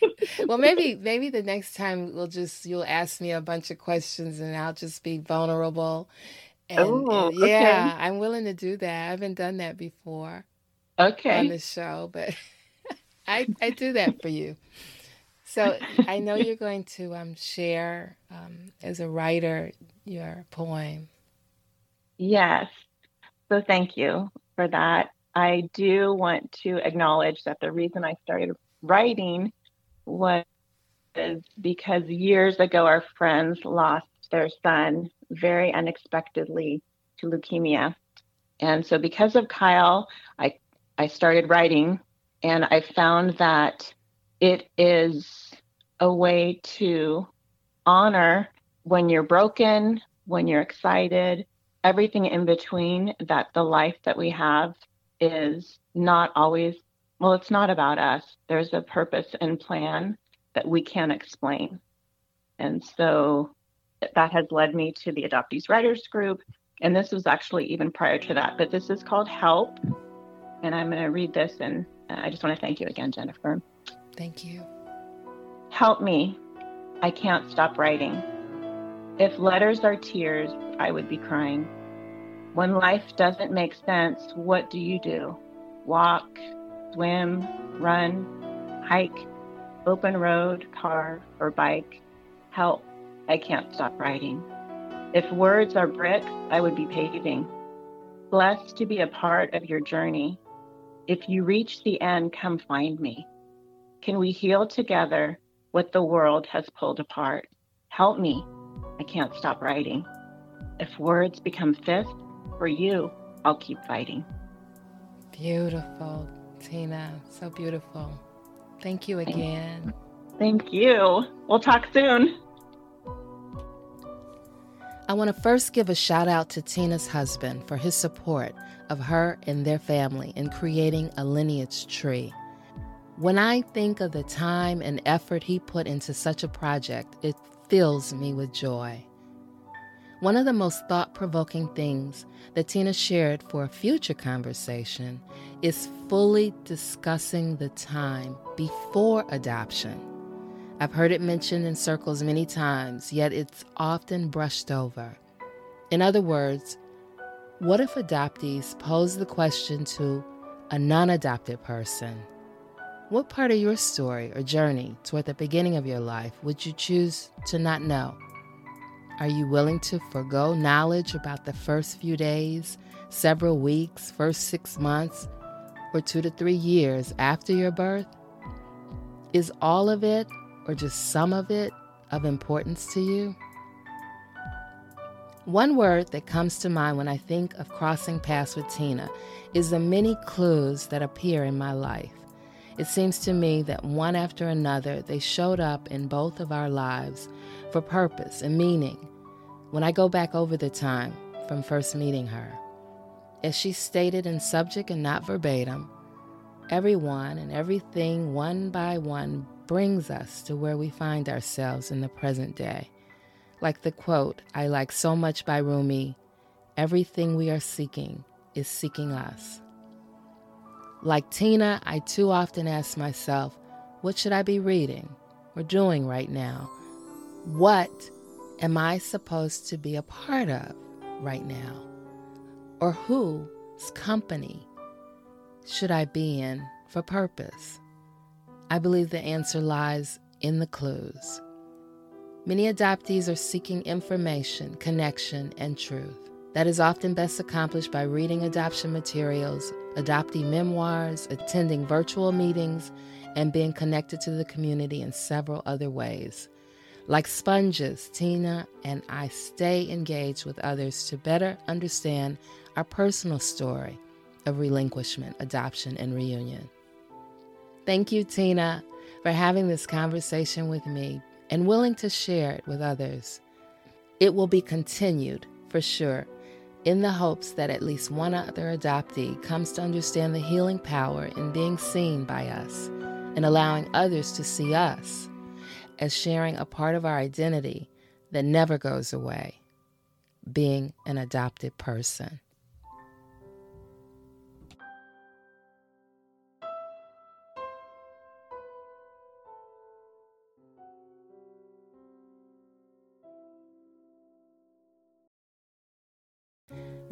well, maybe maybe the next time we'll just you'll ask me a bunch of questions and I'll just be vulnerable and, oh, and yeah, okay. I'm willing to do that. I haven't done that before. Okay. On the show, but I I do that for you. So I know you're going to um, share um, as a writer your poem. Yes. So thank you for that. I do want to acknowledge that the reason I started writing was because years ago our friends lost their son very unexpectedly to leukemia. And so because of Kyle, I I started writing and I found that it is a way to honor when you're broken, when you're excited, everything in between that the life that we have is not always well it's not about us. There's a purpose and plan that we can't explain. And so that has led me to the Adoptees Writers Group. And this was actually even prior to that, but this is called Help. And I'm going to read this. And uh, I just want to thank you again, Jennifer. Thank you. Help me. I can't stop writing. If letters are tears, I would be crying. When life doesn't make sense, what do you do? Walk, swim, run, hike, open road, car, or bike? Help, I can't stop writing. If words are bricks, I would be paving. Blessed to be a part of your journey. If you reach the end, come find me. Can we heal together what the world has pulled apart? Help me. I can't stop writing. If words become fists, for you, I'll keep fighting. Beautiful, Tina. So beautiful. Thank you again. Thank you. We'll talk soon. I want to first give a shout out to Tina's husband for his support of her and their family in creating a lineage tree. When I think of the time and effort he put into such a project, it fills me with joy. One of the most thought provoking things that Tina shared for a future conversation is fully discussing the time before adoption. I've heard it mentioned in circles many times, yet it's often brushed over. In other words, what if adoptees pose the question to a non adopted person? What part of your story or journey toward the beginning of your life would you choose to not know? Are you willing to forego knowledge about the first few days, several weeks, first six months, or two to three years after your birth? Is all of it, or just some of it, of importance to you? One word that comes to mind when I think of crossing paths with Tina is the many clues that appear in my life. It seems to me that one after another, they showed up in both of our lives for purpose and meaning when I go back over the time from first meeting her. As she stated in subject and not verbatim, everyone and everything one by one brings us to where we find ourselves in the present day. Like the quote I like so much by Rumi everything we are seeking is seeking us. Like Tina, I too often ask myself, what should I be reading or doing right now? What am I supposed to be a part of right now? Or whose company should I be in for purpose? I believe the answer lies in the clues. Many adoptees are seeking information, connection, and truth. That is often best accomplished by reading adoption materials, adoptee memoirs, attending virtual meetings, and being connected to the community in several other ways. Like sponges, Tina and I stay engaged with others to better understand our personal story of relinquishment, adoption, and reunion. Thank you, Tina, for having this conversation with me and willing to share it with others. It will be continued for sure in the hopes that at least one other adoptee comes to understand the healing power in being seen by us and allowing others to see us as sharing a part of our identity that never goes away being an adopted person.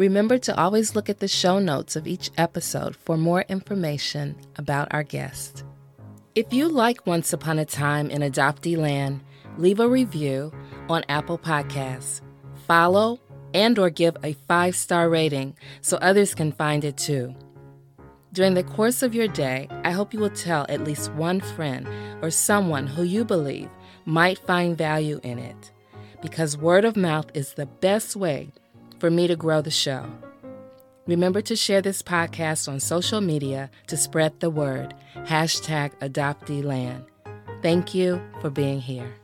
Remember to always look at the show notes of each episode for more information about our guest. If you like Once Upon a Time in Adoptee Land, leave a review on Apple Podcasts. Follow and or give a 5-star rating so others can find it too. During the course of your day, I hope you will tell at least one friend or someone who you believe might find value in it because word of mouth is the best way for me to grow the show. Remember to share this podcast on social media to spread the word. Hashtag AdopteeLand. Thank you for being here.